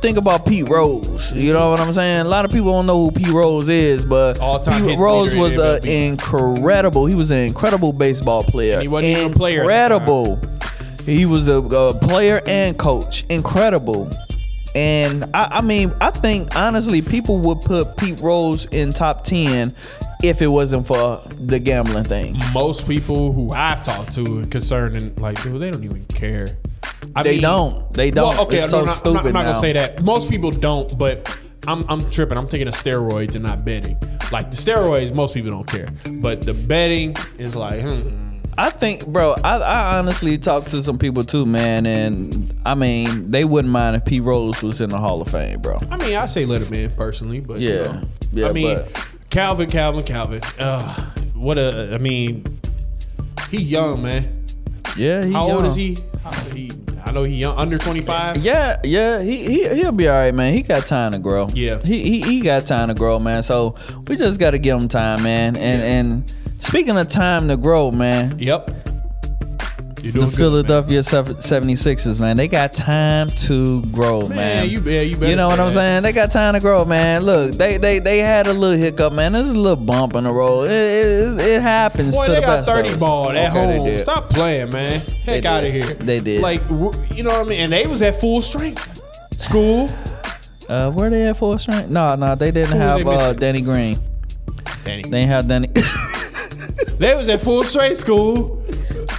Think about Pete Rose. You know what I'm saying? A lot of people don't know who Pete Rose is, but All-time Pete Rose was an incredible. He was an incredible baseball player. he wasn't even a player at the time. Incredible. He was a, a player and coach. Incredible. And I, I mean, I think honestly, people would put Pete Rose in top ten if it wasn't for the gambling thing. Most people who I've talked to concerning, like, dude, they don't even care. I They don't. They don't. Well, okay, It's no, so no, I'm not, I'm not gonna say that. Most people don't, but I'm I'm tripping. I'm thinking of steroids and not betting. Like the steroids, most people don't care, but the betting is like, hmm. I think, bro, I, I honestly talked to some people too, man, and I mean, they wouldn't mind if P. Rose was in the Hall of Fame, bro. I mean, I say let him in personally, but you Yeah. know. Yeah, I mean, but- Calvin, Calvin, Calvin. Uh, what a, I mean, he's young, man. Yeah, he How old is he? How- he? I know he young, under 25. Yeah, yeah, he, he he'll be all right, man. He got time to grow. Yeah. he he, he got time to grow, man. So we just got to give him time, man. And and speaking of time to grow, man, Yep. You're the doing good, Philadelphia 76ers, man, they got time to grow, man. Man, you- yeah, you You know what I'm that. saying? They got time to grow, man. Look, they they they had a little hiccup, man. There's a little bump in the road. It, it, it happens. Boy, they the got best 30 us. ball at Okay, home. Stop playing, man. Heck out of here. They did. Like, you know what I mean? And they was at full strength. School. Uh, where they at full strength? No, no, they didn't Who have they uh. Danny Green. Danny. They ain't have Danny. (laughs) They was at full strength school.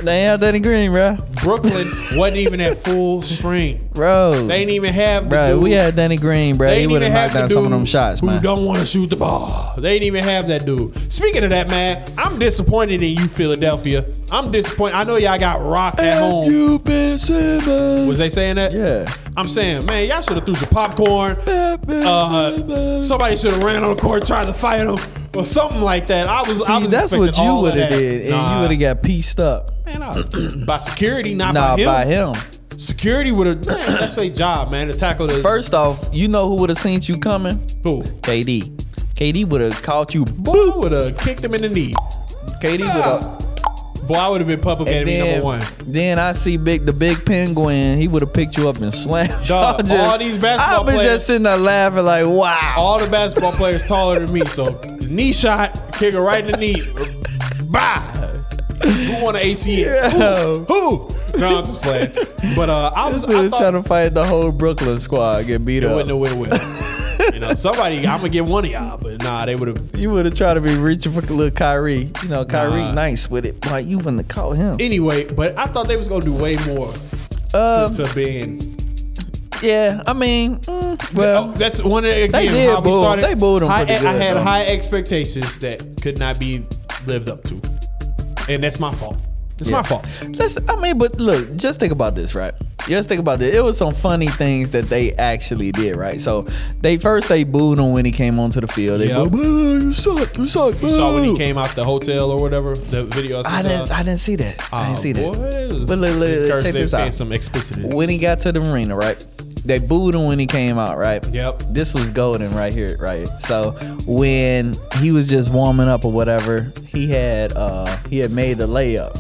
they ain't have Danny Green, bro. Brooklyn wasn't even at full strength. Bro, They didn't even have the bro, dude. we had Danny Green, bro. They He would even have knocked down some of them shots, who man. don't want to shoot the ball. They ain't even have that dude. Speaking of that, man, I'm disappointed in you, Philadelphia. I'm disappointed. I know y'all got rocked at home. you Ben Simmons? Was they saying that? Yeah. I'm saying, man, y'all should have threw some popcorn. Uh, somebody should have ran on the court, tried to fight him, or something like that. I was, I See, was that's what you would have did, and Nah, you would have got pieced up. man, I- by security, not Nah, by him. by him. Security would have. That's a job, man, to tackle the First off, you know who would have seen you coming? Who? KD. KD would have caught you. Boy, I would have kicked him in the knee. KD would have. Boy, I would have been public And enemy then, number one. then I see big the big penguin. He would have picked you up and slammed. Dog, y'all all these basketball I've been players- just sitting there laughing like, wow. All the basketball players taller than me, so the knee shot, kick her right in the knee. Bye. Who won the ACL? Who? Who? No, I'm just playing. But uh, I was, I thought trying to fight the whole Brooklyn squad, get beat it up. wasn't no win-win. You know, somebody, I'm gonna get one of y'all, but nah, they would have. You would have tried to be reaching for little Kyrie. You know, Kyrie Nah. nice with it. Like you wouldn't have caught him. Anyway, but I thought they was gonna do way more Um, to, to being. yeah, I mean, mm, well, Oh, that's one of the, again They did how we started. they booed him high, pretty I had though. high expectations that could not be lived up to, and that's my fault. It's Yeah. my fault. Let's, I mean, but look, just think about this, right? Just think about this. It was some funny things that they actually did, right? So they first they booed him when he came onto the field. They Yep. booed, "Boo, you suck, you suck. You saw when he came out the hotel or whatever. The video I, I didn't. I didn't see that. I didn't see that. Boy, it was- But look, look, check this out. some explicit. When he got to the arena, right? They booed him when he came out, right? Yep. This was golden right here, right? So when he was just warming up or whatever, he had uh he had made the layup.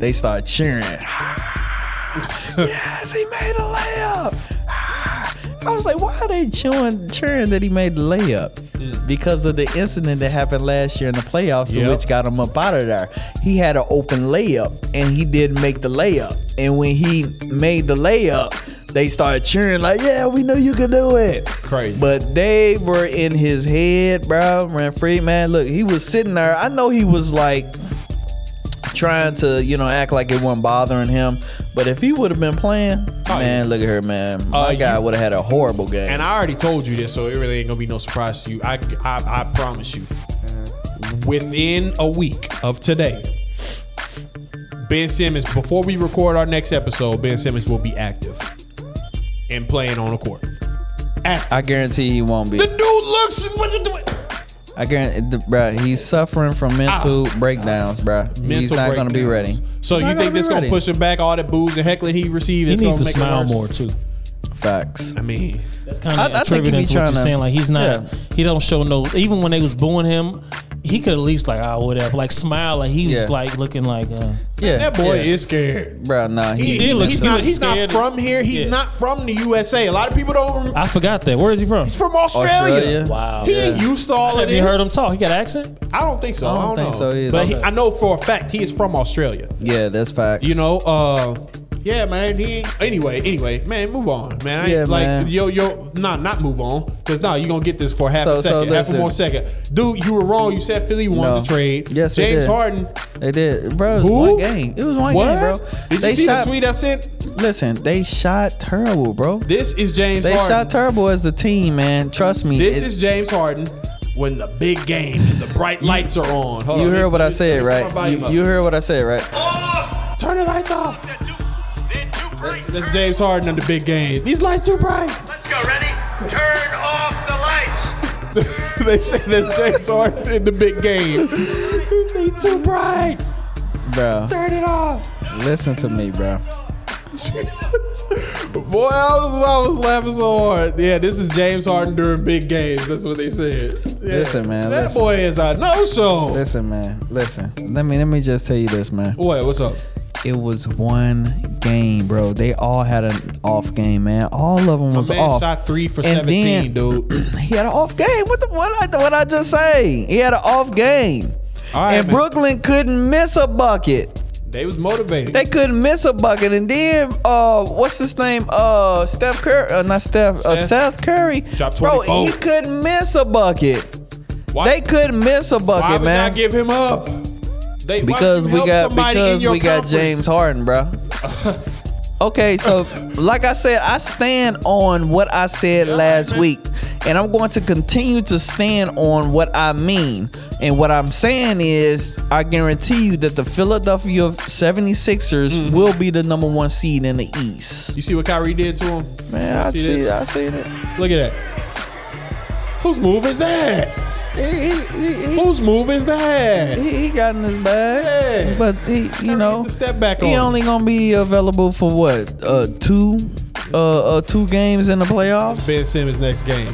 They start cheering. (sighs) yes, he made a layup. (sighs) I was like, why are they cheering cheering that he made the layup? because of the incident that happened last year in the playoffs, Yep. which got him up out of there. He had an open layup, and he didn't make the layup. And when he made the layup, they started cheering like, "Yeah, we knew you could do it." Crazy. But they were in his head, bro. Renfree, man, look, he was sitting there. I know he was like trying to, you know, act like it wasn't bothering him. But if he would have been playing, Oh, man, yeah. look at her, man. My Uh, guy would have had a horrible game. And I already told you this, so it really ain't gonna be no surprise to you. I, I, I promise you. Within a week of today, Ben Simmons, before we record our next episode, Ben Simmons will be active and playing on the court. Active. I guarantee he won't be. the dude looks. What you doing? I guarantee, bro, he's suffering from mental breakdowns, bro. he's Ah. Mental not going to be ready. So He's you think be this gonna push him back? All that booze and heckling he received. He needs to gonna make smile more too. Facts. I mean, That's kind of I think he be attributing to what you're to- saying. Like he's not, Yeah. he don't show no. Even when they was booing him, he could at least like ah whatever, like smile. Like he was Yeah. like looking like. Uh, Yeah, that boy yeah. is scared. bro. Nah, he, He, did look- he's he not. looked He's not scared. from here. He's Yeah. not from the USA. A lot of people don't. I forgot that. Where is he from? He's from Australia. Australia. Wow. He ain't used to all of Have this. you heard him talk? He got an accent. I don't think so. I I don't don't, think know. so either. But he, I know for a fact he is from Australia. Yeah, that's facts. You know. uh yeah, man. He ain't- anyway, anyway, man. Move on, man. I ain't Yeah, like man. yo, yo. Nah, not move on, cause nah, you gonna get this for half So- a so second, half a listen. more second, dude. You were wrong. You said Philly won No. the trade. Yes, they James did. Harden. they did, bro. It was Who? one game. It was one What? game, bro. Did they you see shot, the tweet I sent? Listen, they shot terrible, bro. This is James They Harden. shot terrible as a team, man. Trust me. This It- is James Harden when the big game and the bright lights are on. Hold You on, heard let what me- I said, turn right? volume You, up. you heard what I said, right? Turn the lights off. That's James Harden in the big game. These lights too bright. Let's go. Ready? Turn off the lights. (laughs) they say that's James Harden in the big game. they too bright. Bro, Turn it off. listen to me, bro. (laughs) Boy, I was I was laughing so hard. Yeah, this is James Harden during big games. That's what they said. Yeah. Listen, man, That listen. boy is a no show. Listen, man. Listen. Let me let me just tell you this, man. What? What's up? It was one game, bro. They all had an off game, man. All of them My was man off. shot three for And seventeen, then- dude. (clears throat) He had an off game. What the what I what I just say? He had an off game. Right, and man. Brooklyn couldn't miss a bucket. They was motivated. They couldn't miss a bucket. And then uh what's his name? Uh Steph Curry uh, not Steph, uh, Seth. Seth Curry. Dropped Bro, he couldn't miss a bucket. Why, They couldn't miss a why bucket, would man. y'all give him up? They, because we got because we got conference? James Harden, bro. (laughs) okay, so like I said, I stand on what I said last man. week, and I'm going to continue to stand on what I mean. And what I'm saying is, I guarantee you that the Philadelphia 76ers Mm-hmm. will be the number one seed in the East. You see what Kyrie did to him? Man, I See see? I see it. Look at that. Whose move is that? He, he, Whose move is that? he, he got in his bag, Yeah. but he, you know, step back He on. only gonna be available for what? Uh, two, uh, uh, two games in the playoffs, Ben Simmons next game.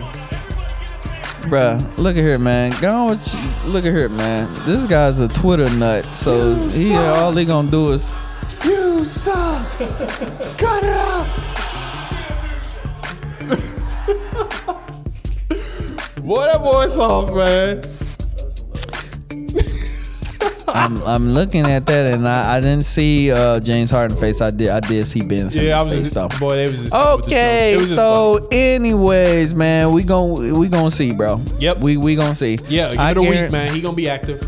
Bruh, Look at here, man. Go on with you. Look at here, man. This guy's a Twitter nut, so You he suck. all he gonna do is You suck. (laughs) Cut it out. Boy, that boy soft, man. I'm, I'm looking at that, and I, I didn't see uh, James Harden face. I did I did see Ben Simmons Yeah, I was face just though. boy. They was just with the jokes. Okay, was just so anyways, man, we gon' we gonna see, bro. Yep. we we gonna see. yeah, give I it a week, man. He gonna be active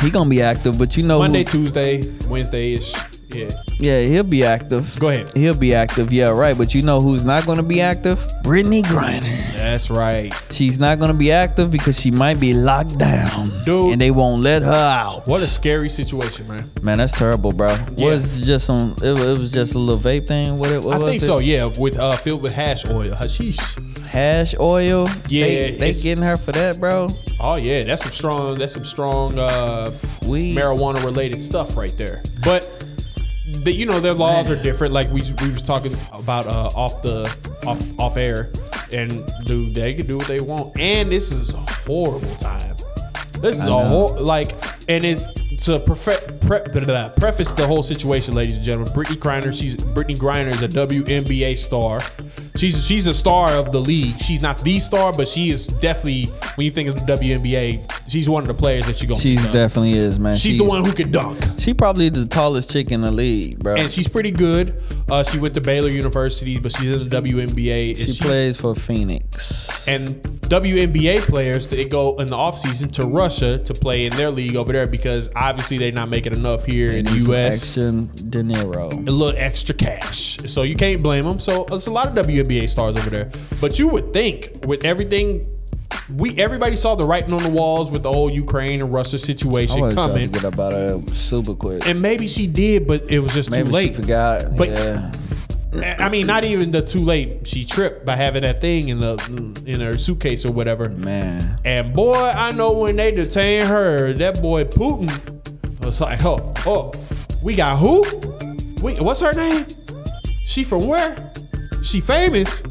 He gonna be active, but you know who- Monday, Tuesday, Wednesday ish. Yeah, Yeah, he'll be active. Go ahead. He'll be active. Yeah, right. But you know who's not going to be active? Brittney Griner. that's right. She's not going to be active because she might be locked down, Dude. and they won't let her out. What a scary situation, man. man, that's terrible, bro. Yeah. Was just some? It, was- it was just a little vape thing. What? It, what I think it? so. Yeah, with uh, filled with hash oil, hashish. Hash oil. Yeah, they, they getting her for that, bro. Oh yeah, that's some strong. That's some strong uh, Weed. marijuana related stuff right there. But the, you know their laws are different. Like we we was talking about uh, off the off off air, and dude, they can do what they want. And this is a horrible time. This is a whole like, and it's to prefe- pre- blah, preface the whole situation, ladies and gentlemen. Brittney Griner, she's Brittney Griner is a WNBA star. She's she's a star of the league. She's not the star, but she is definitely when you think of the WNBA, she's one of the players that you're gonna. She definitely is, man. She's She- the one who can dunk. She probably the tallest chick in the league, bro. and she's pretty good. Uh, she went to Baylor University, but she's in the WNBA. she plays for Phoenix. And WNBA players they go in the offseason to Russia to play in their league over there because obviously they're not making enough here in the U.S. Extra De Niro. a little extra cash. So you can't blame them. So there's a lot of WNBA stars over there. But you would think with everything we everybody saw the writing on the walls with the whole Ukraine and Russia I situation to coming. get up out of there super quick. And maybe she did, but it was just Maybe too late. she forgot. But- yeah. I mean, not even the too late. She tripped by having that thing in the in her suitcase or whatever. Man. And boy, I know when they detain her, that boy Putin was like, oh, oh, we got who? We, what's her name? She from where? She famous.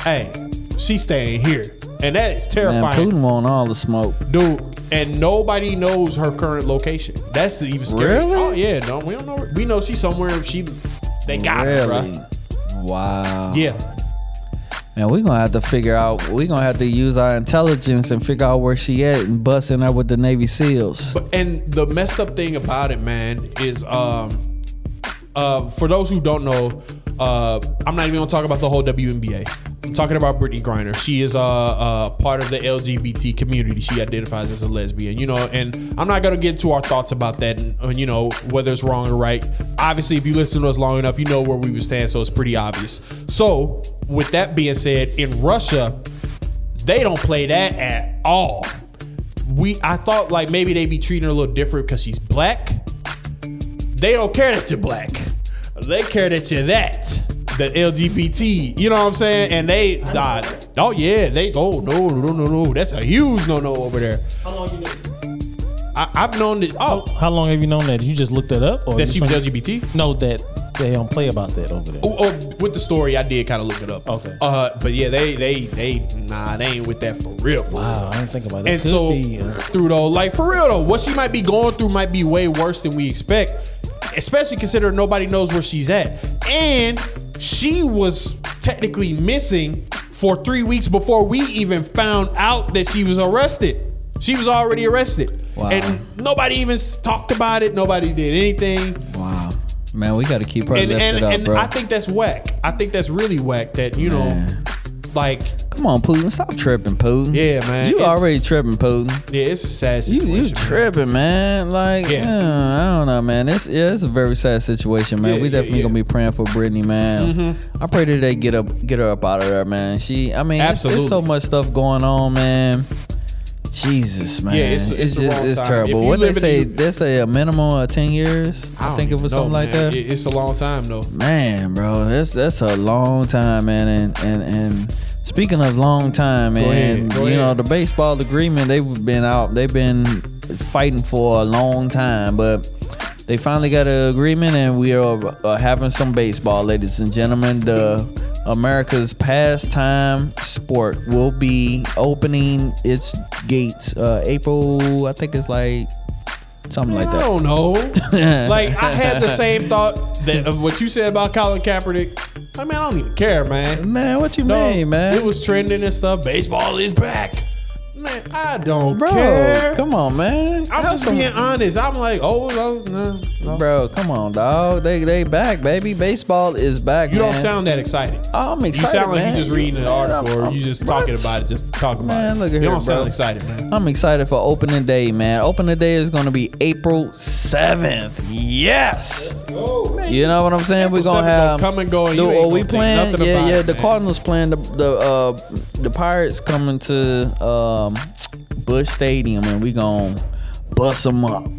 Hey, she staying here, and that is Man, terrifying, Putin want all the smoke. dude. And nobody knows her current location. That's the even scary. Really? Oh yeah, no, we don't know. We know she's somewhere. She, they got her, really? bro. Wow. Yeah, Man, we're gonna have to figure out. we're gonna have to use our intelligence and figure out where she at and busting her with the Navy SEALs. But and the messed up thing about it, man, is um uh for those who don't know, uh I'm not even gonna talk about the whole WNBA. I'm talking about Brittney Griner. She is a uh, uh, part of the LGBT community. She identifies as a lesbian, you know, and I'm not gonna get into our thoughts about that, and, uh, you know, whether it's wrong or right. Obviously, if you listen to us long enough, you know where we would stand, so it's pretty obvious. So, with that being said, in Russia, they don't play that at all. We I thought like maybe they'd be treating her a little different because she's black. They don't care that you're black. They care that you're that. The LGBT, you know what I'm saying? And they died. Oh yeah, they oh no no no no. That's a huge no no over there. How long you know? I, I've known that. Oh, How long have you known that? You just looked that up, or that you she was LGBT. No, that they don't play about that over there. Oh, oh, with the story, I did kind of look it up. Okay. Uh, but yeah, they they they nah, they ain't with that for real. For Wow, real. I didn't think about that. And Could so be, uh, through though, like for real though, what she might be going through might be way worse than we expect. Especially considering nobody knows where she's at. And she was technically missing for three weeks before we even found out that she was arrested. She was already arrested. Wow. And nobody even talked about it. Nobody did anything. Wow. Man, we gotta keep her And lifted and, up, and bro. I think that's whack. I think that's really whack that, you know, like, Come on, Putin. Stop tripping, Putin. Yeah, man, You it's- already tripping, Putin. yeah, it's a sad You situation. you man. tripping, man. Like, Yeah. yeah. I don't know, man. It's yeah, it's a very sad situation, man. Yeah, we definitely yeah. gonna be praying for Brittney, man. Mm-hmm. I pray that they get up, get her up out of there, man. She, I mean, it's, Absolutely. it's so much stuff going on, man. Jesus, man. Yeah, it's- it's the just it's time. terrible. What they say? the- They say a minimum of ten years. I, don't think it was know, something like that. It's a long time though. Man, bro, that's that's a long time, man. And and and speaking of long time, man, ahead, go you know the baseball agreement they've been out, they've been fighting for a long time, but they finally got an agreement, and we are uh, having some baseball, ladies and gentlemen. The America's pastime sport will be opening its gates uh, April. I think it's like something like that. I don't know. (laughs) like I had the same thought that of what you said about Colin Kaepernick. I mean, I don't even care, man. Man, what you No, mean, man? It was trending and stuff. Baseball is back. Man, I don't Bro, care. come on, man. I'm Have just some- being honest. I'm like, oh, no, no, no. Bro, come on, dog. They they back, baby. Baseball is back. You don't man. sound that excited. Oh, I'm excited. You excited. sound like man. you just reading an Man, article I'm- or I'm- you just what? talking about it, just talking about Man, it. look at you here, don't sound bro. excited, man. I'm excited for opening day, man. Opening day is gonna be April seventh. Yes. You know what I'm saying? We're gonna have gonna come and go and the- you ain't gonna we playing. nothing Yeah, yeah. it, the man. Cardinals playing the the uh, the Pirates coming to um, Busch Stadium, and we gonna bust them up.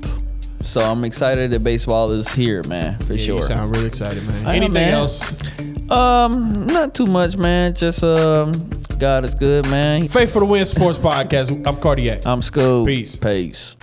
So I'm excited that baseball is here, man, for Yeah, sure. You sound really excited, man. Anything man. else? Um, not too much, man. Just um, God is good, man. Faith for the Win Sports Podcast. I'm Cardiac. I'm school. Peace. Peace.